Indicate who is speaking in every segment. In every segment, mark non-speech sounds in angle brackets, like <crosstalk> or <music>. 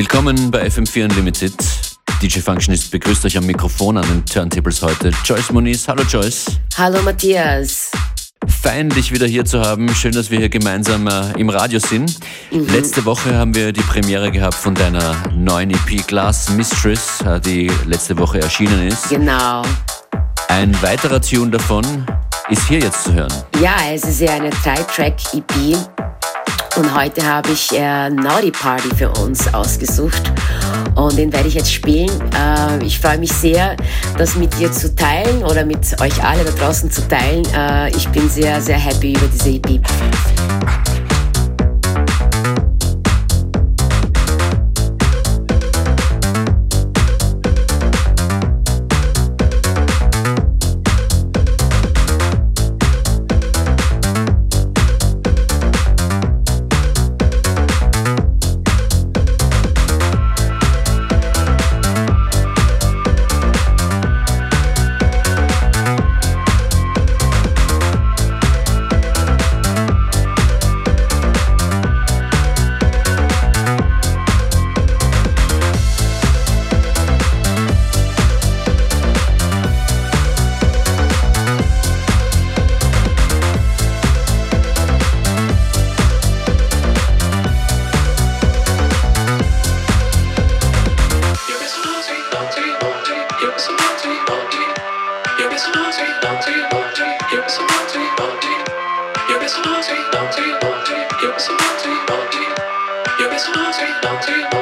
Speaker 1: Willkommen bei FM4 Unlimited. DJ Functionist begrüßt euch am Mikrofon an den Turntables heute. Joyce Moniz. Hallo Joyce.
Speaker 2: Hallo Matthias.
Speaker 1: Fein, dich wieder hier zu haben. Schön, dass wir hier gemeinsam äh, im Radio sind. Mhm. Letzte Woche haben wir die Premiere gehabt von deiner neuen EP Glass Mistress, äh, die letzte Woche erschienen ist.
Speaker 2: Genau.
Speaker 1: Ein weiterer Tune davon ist hier jetzt zu hören.
Speaker 2: Ja, es ist ja eine Drei-Track-EP und heute habe ich äh, Naughty Party für uns ausgesucht und den werde ich jetzt spielen. Äh, ich freue mich sehr, das mit dir zu teilen oder mit euch alle da draußen zu teilen. Äh, ich bin sehr, sehr happy über diese EP.
Speaker 3: don't take, don't take.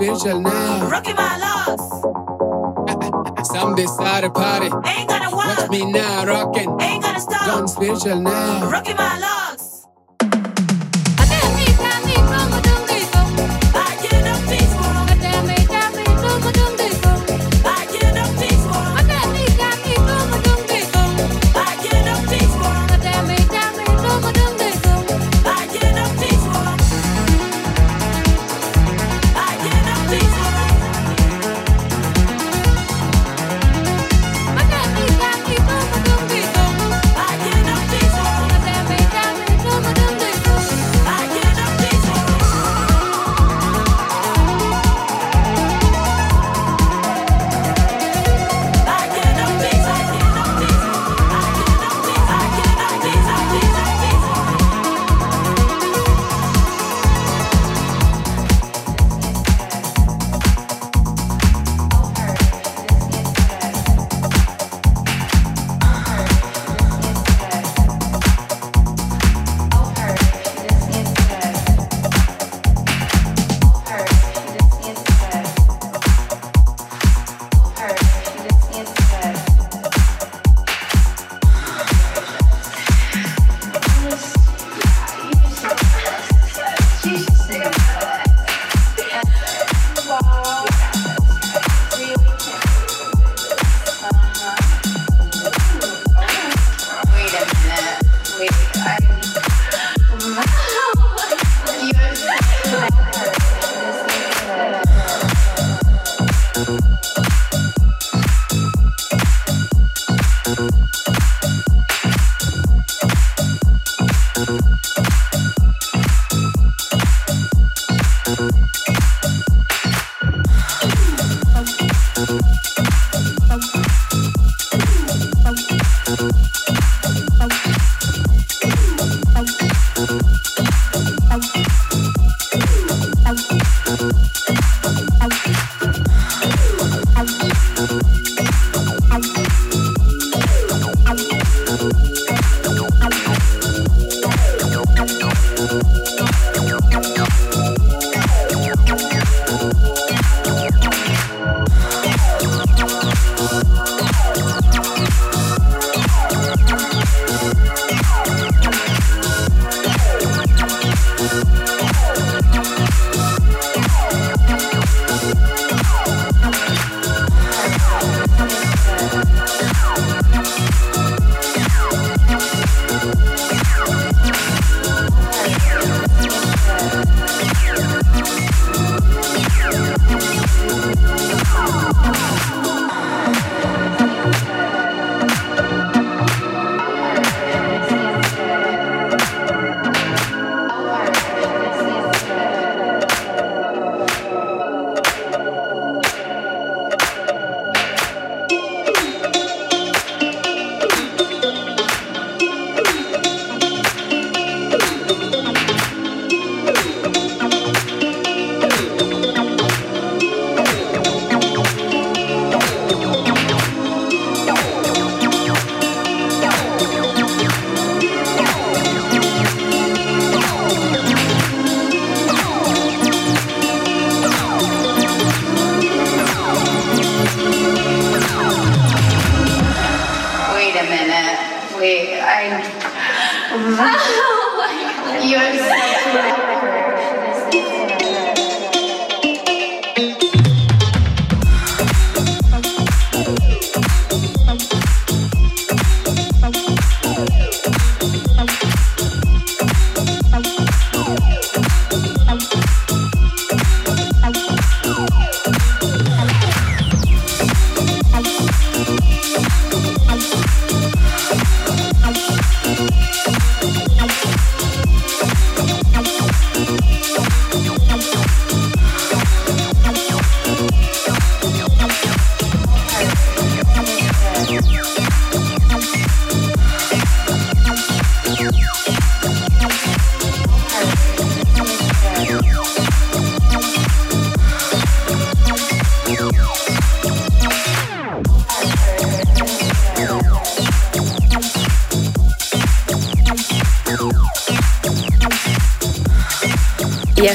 Speaker 3: Rockin' now. Rookie my loss. Someday start a party.
Speaker 4: Ain't gonna walk.
Speaker 3: Watch me now rockin'.
Speaker 4: Ain't gonna stop.
Speaker 3: Gone spiritual now.
Speaker 4: Rookie my
Speaker 5: loss.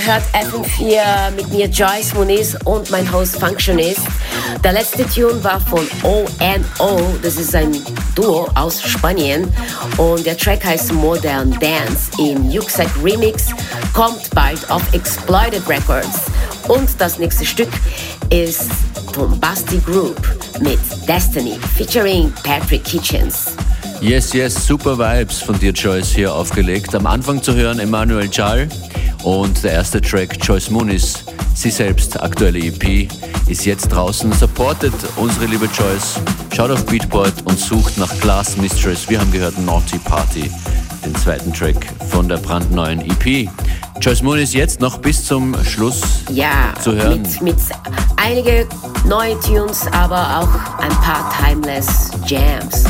Speaker 6: Hört FM4 mit mir Joyce Moniz und mein Host Functionist. Der letzte Tune war von ONO, das ist ein Duo aus Spanien und der Track heißt Modern Dance im Yuxek Remix, kommt bald auf Exploited Records und das nächste Stück ist von Basti Group mit Destiny featuring Patrick Kitchens.
Speaker 1: Yes, yes, super Vibes von dir, Joyce, hier aufgelegt. Am Anfang zu hören Emmanuel Chal und der erste Track Joyce Muniz, sie selbst, aktuelle EP, ist jetzt draußen. Supportet unsere liebe Joyce, schaut auf Beatport und sucht nach Glass Mistress. Wir haben gehört Naughty Party, den zweiten Track von der brandneuen EP. Joyce Muniz jetzt noch bis zum Schluss
Speaker 6: Ja,
Speaker 1: zu hören.
Speaker 6: mit, mit einige neue Tunes, aber auch ein paar Timeless Jams.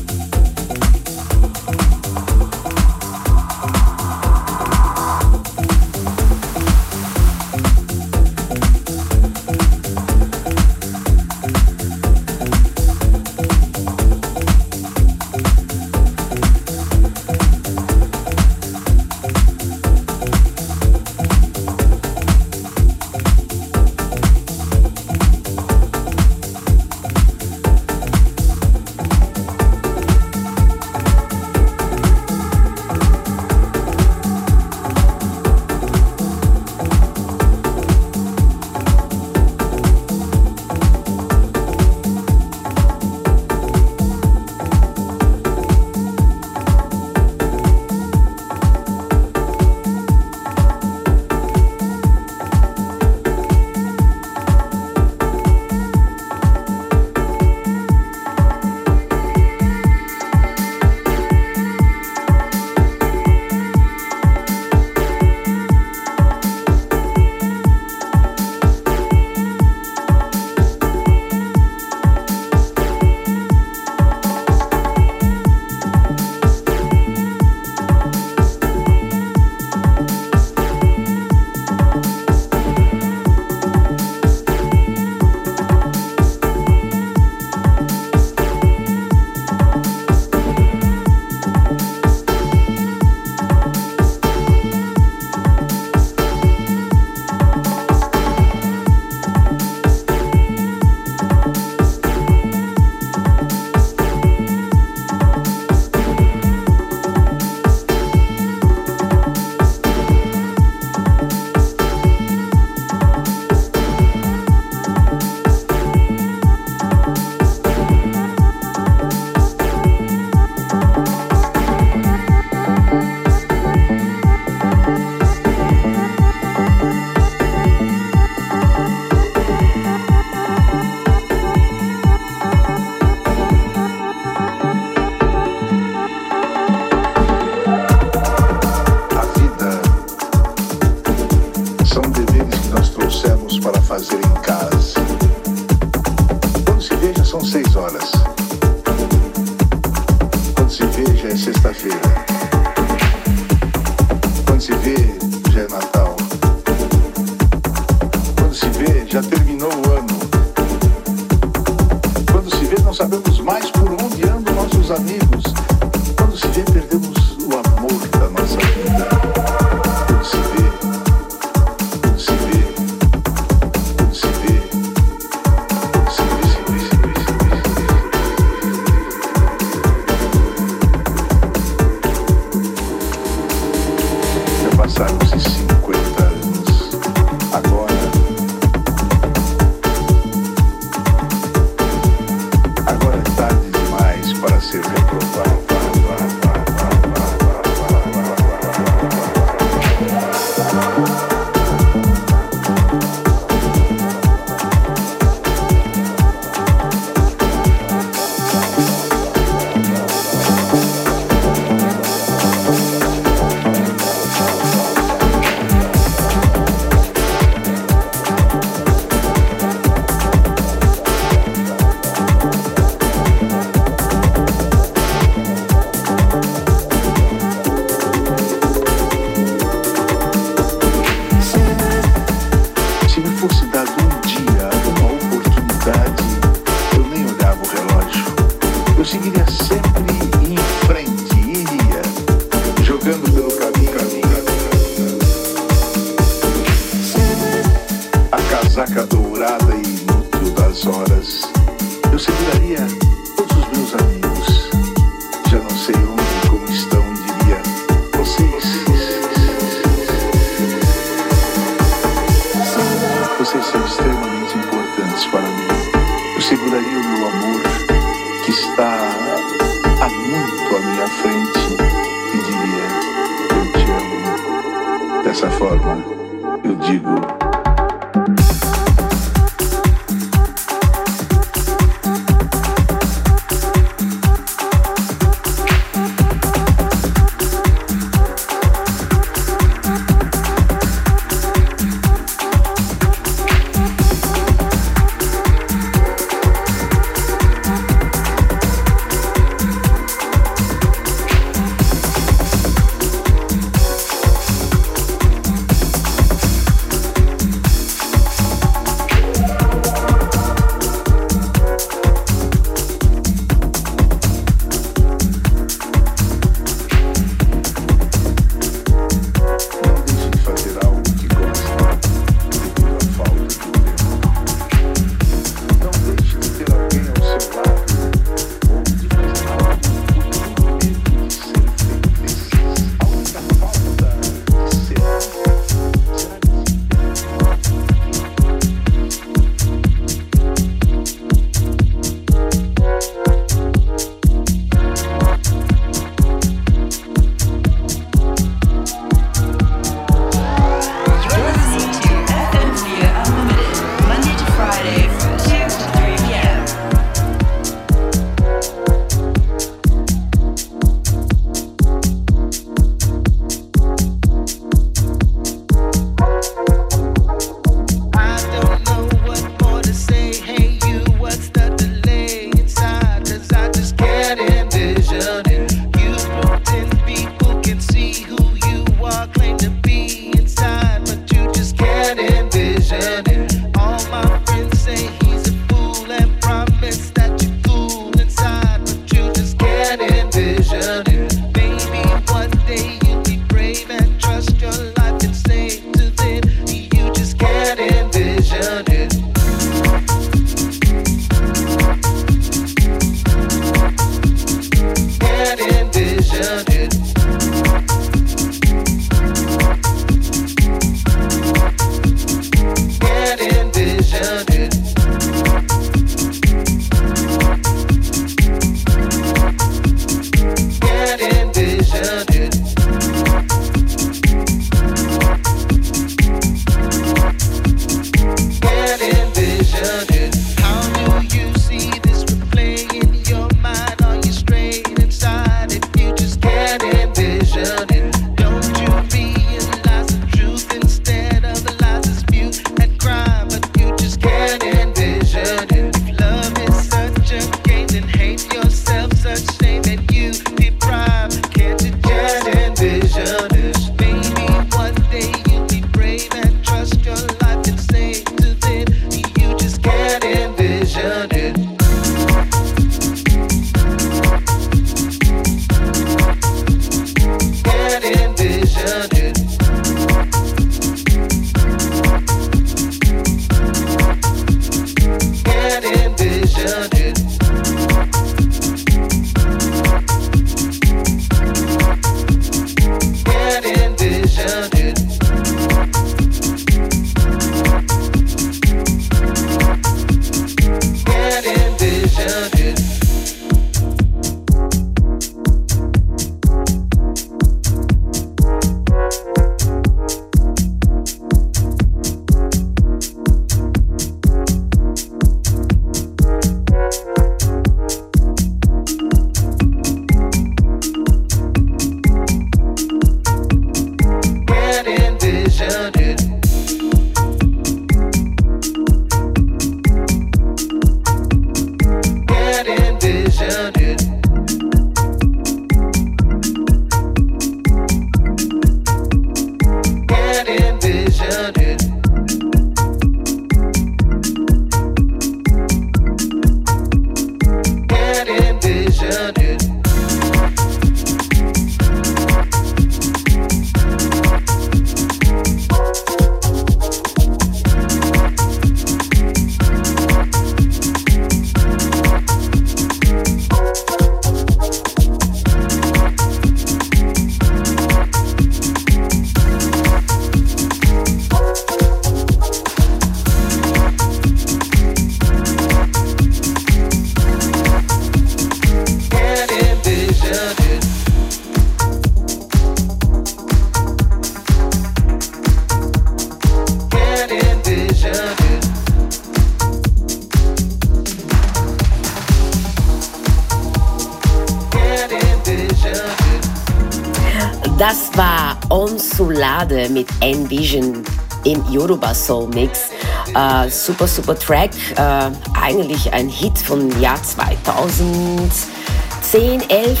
Speaker 2: Yoruba Soul Mix. Äh, super, super Track. Äh, eigentlich ein Hit vom Jahr 2010, 11,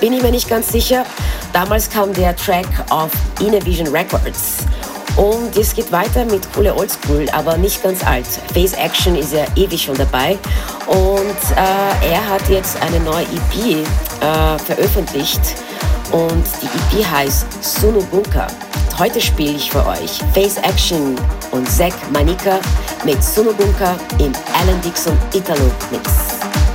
Speaker 2: bin ich mir nicht ganz sicher. Damals kam der Track auf Innovision Records. Und es geht weiter mit coole Oldschool, aber nicht ganz alt. Face Action ist ja ewig schon dabei. Und äh, er hat jetzt eine neue EP äh, veröffentlicht. Und die EP heißt Sunu Bunker. Heute spiele ich für euch Face Action und Zack Manika mit Sunu Bunker im Alan Dixon Italo Mix.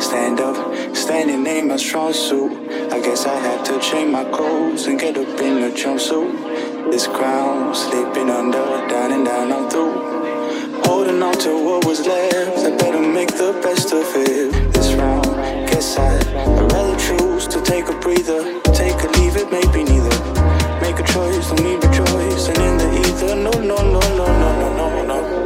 Speaker 7: Stand up, standing in my strong suit. I guess I had to change my clothes and get up in a jumpsuit. This crown, sleeping under, down and down I'm through. Holding on to what was left, I better make the best of it. This round, guess I, I'd rather choose to take a breather, take a leave it, maybe neither. Make a choice, don't need a choice, and in the ether, no, no, no, no, no, no, no, no.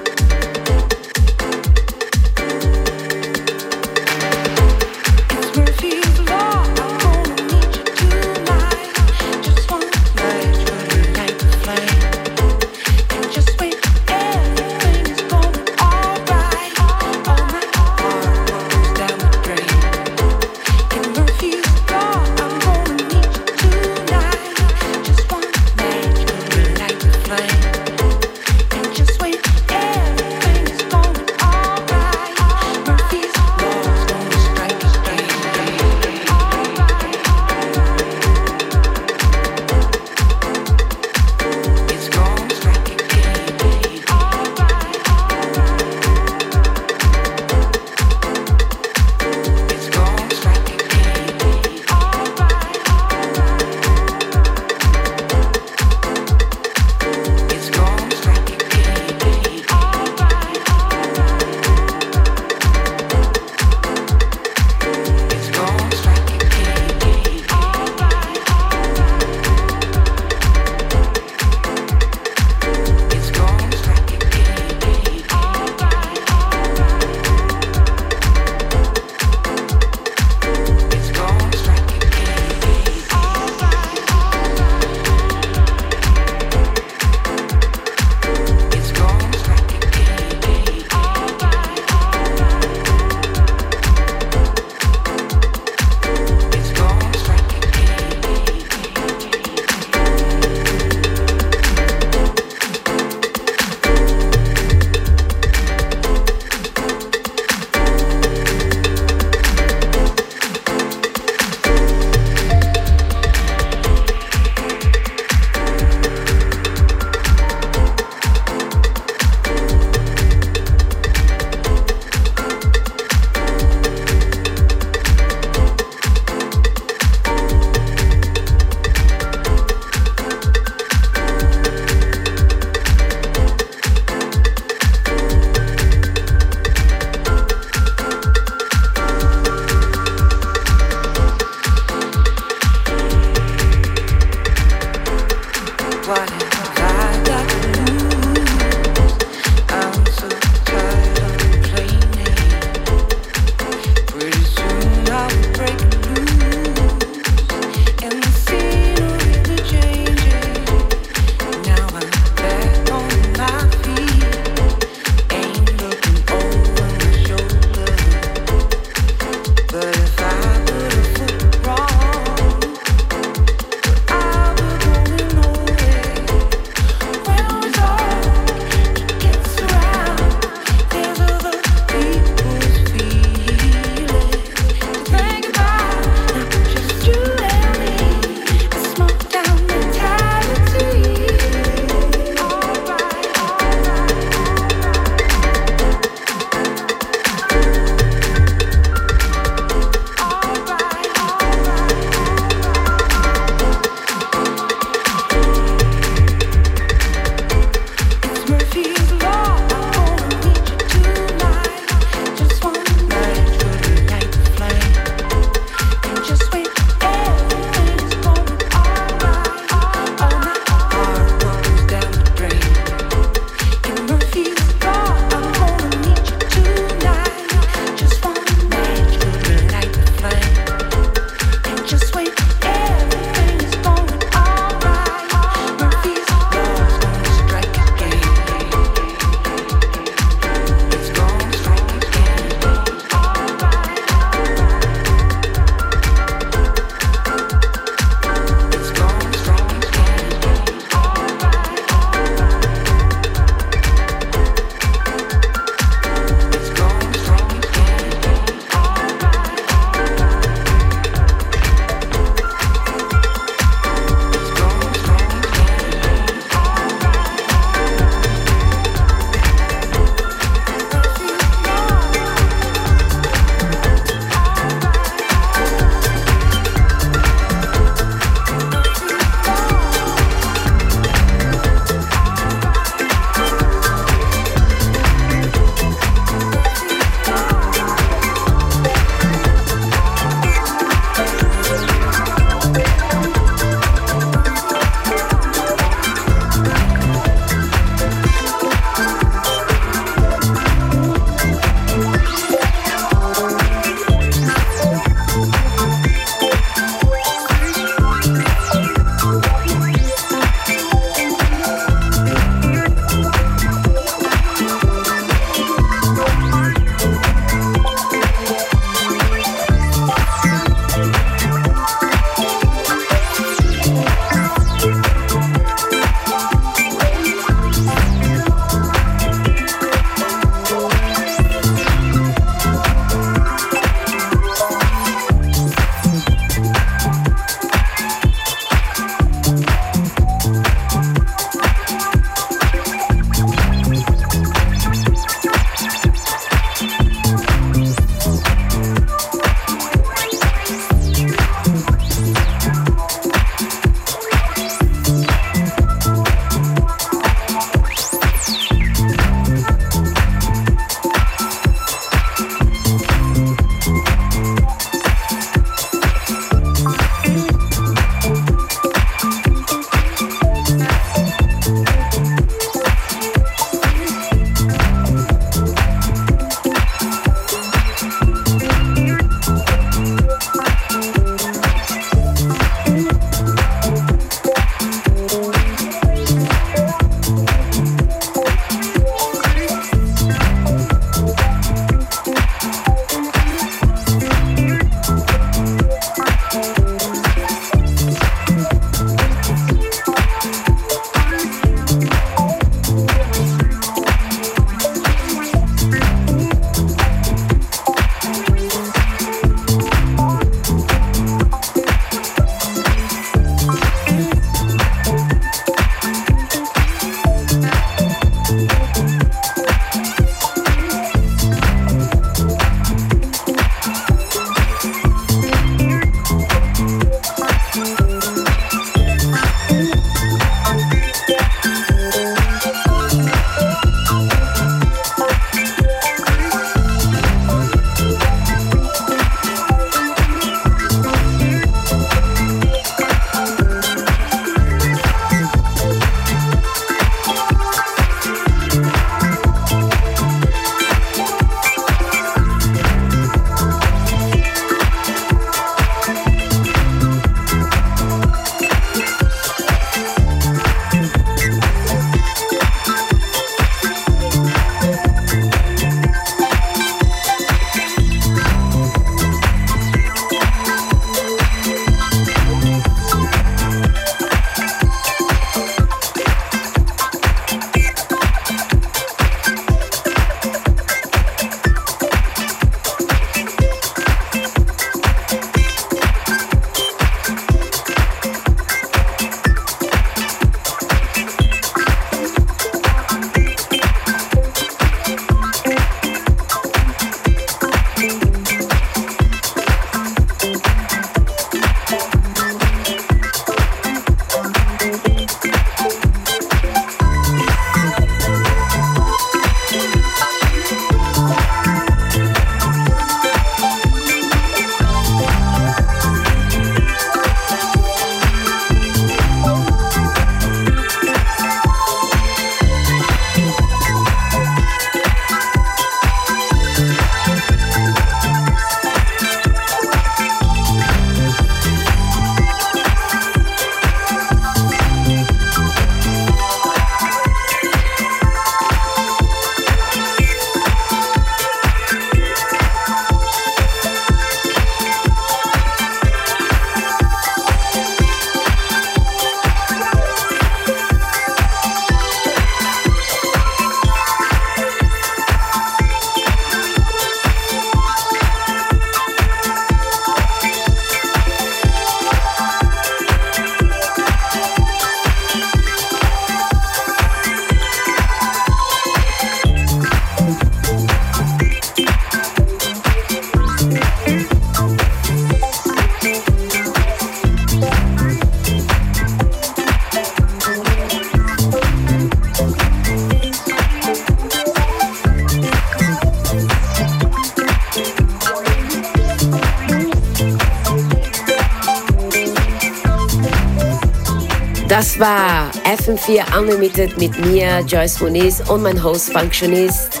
Speaker 8: Das war FM4 Unlimited mit mir, Joyce Moniz und mein Host Functionist.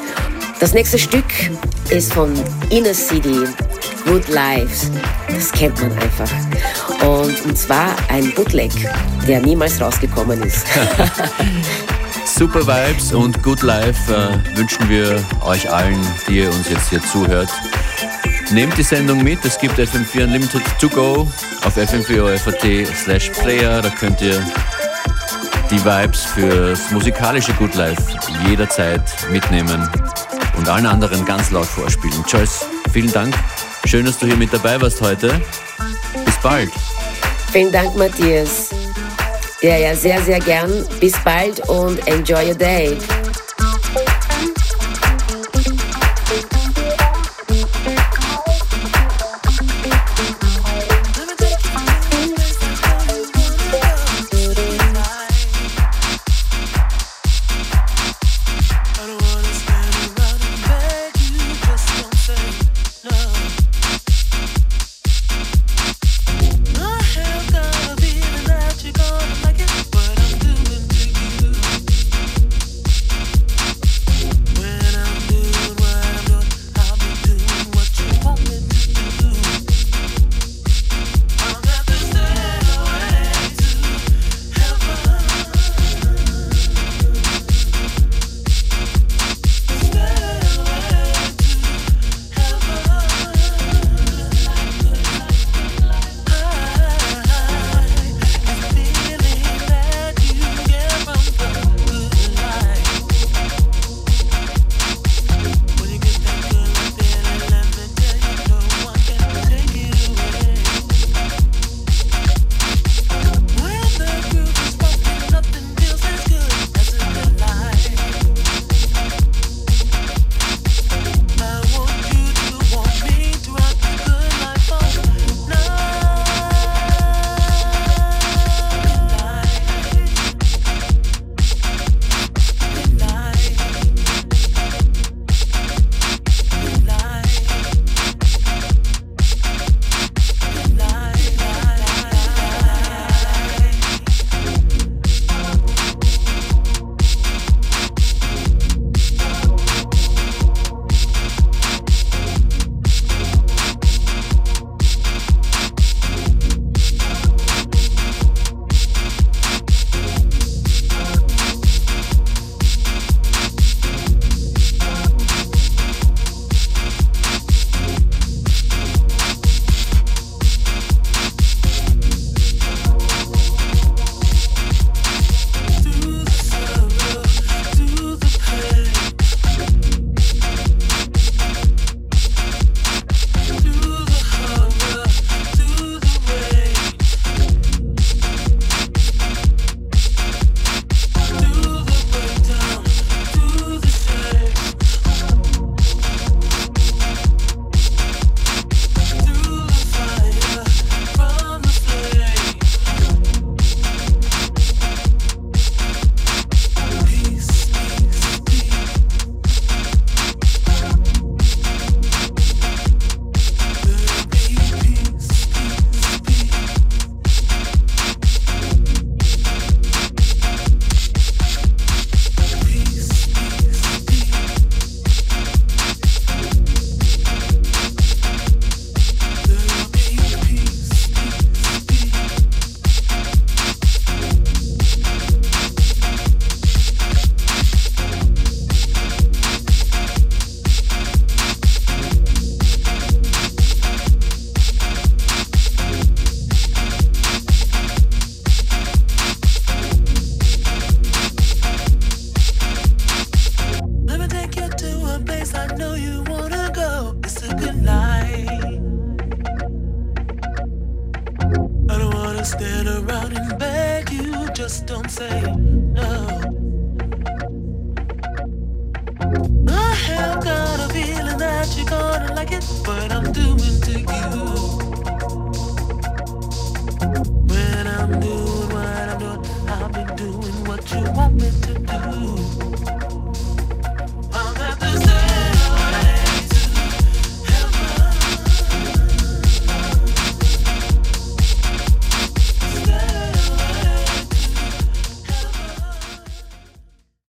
Speaker 8: Das nächste Stück ist von Inner City, Good Lives. Das kennt man einfach. Und, und zwar ein Bootleg, der niemals rausgekommen ist. <laughs>
Speaker 1: Super Vibes und Good Life äh, wünschen wir euch allen, die ihr uns jetzt hier zuhört. Nehmt die Sendung mit, es gibt FM4 Unlimited to go auf fm4 slash player, da könnt ihr die Vibes fürs musikalische Good Life jederzeit mitnehmen und allen anderen ganz laut vorspielen. Joyce, vielen Dank. Schön, dass du hier mit dabei warst heute. Bis bald.
Speaker 8: Vielen Dank, Matthias. Ja, ja, sehr, sehr gern. Bis bald und enjoy your day.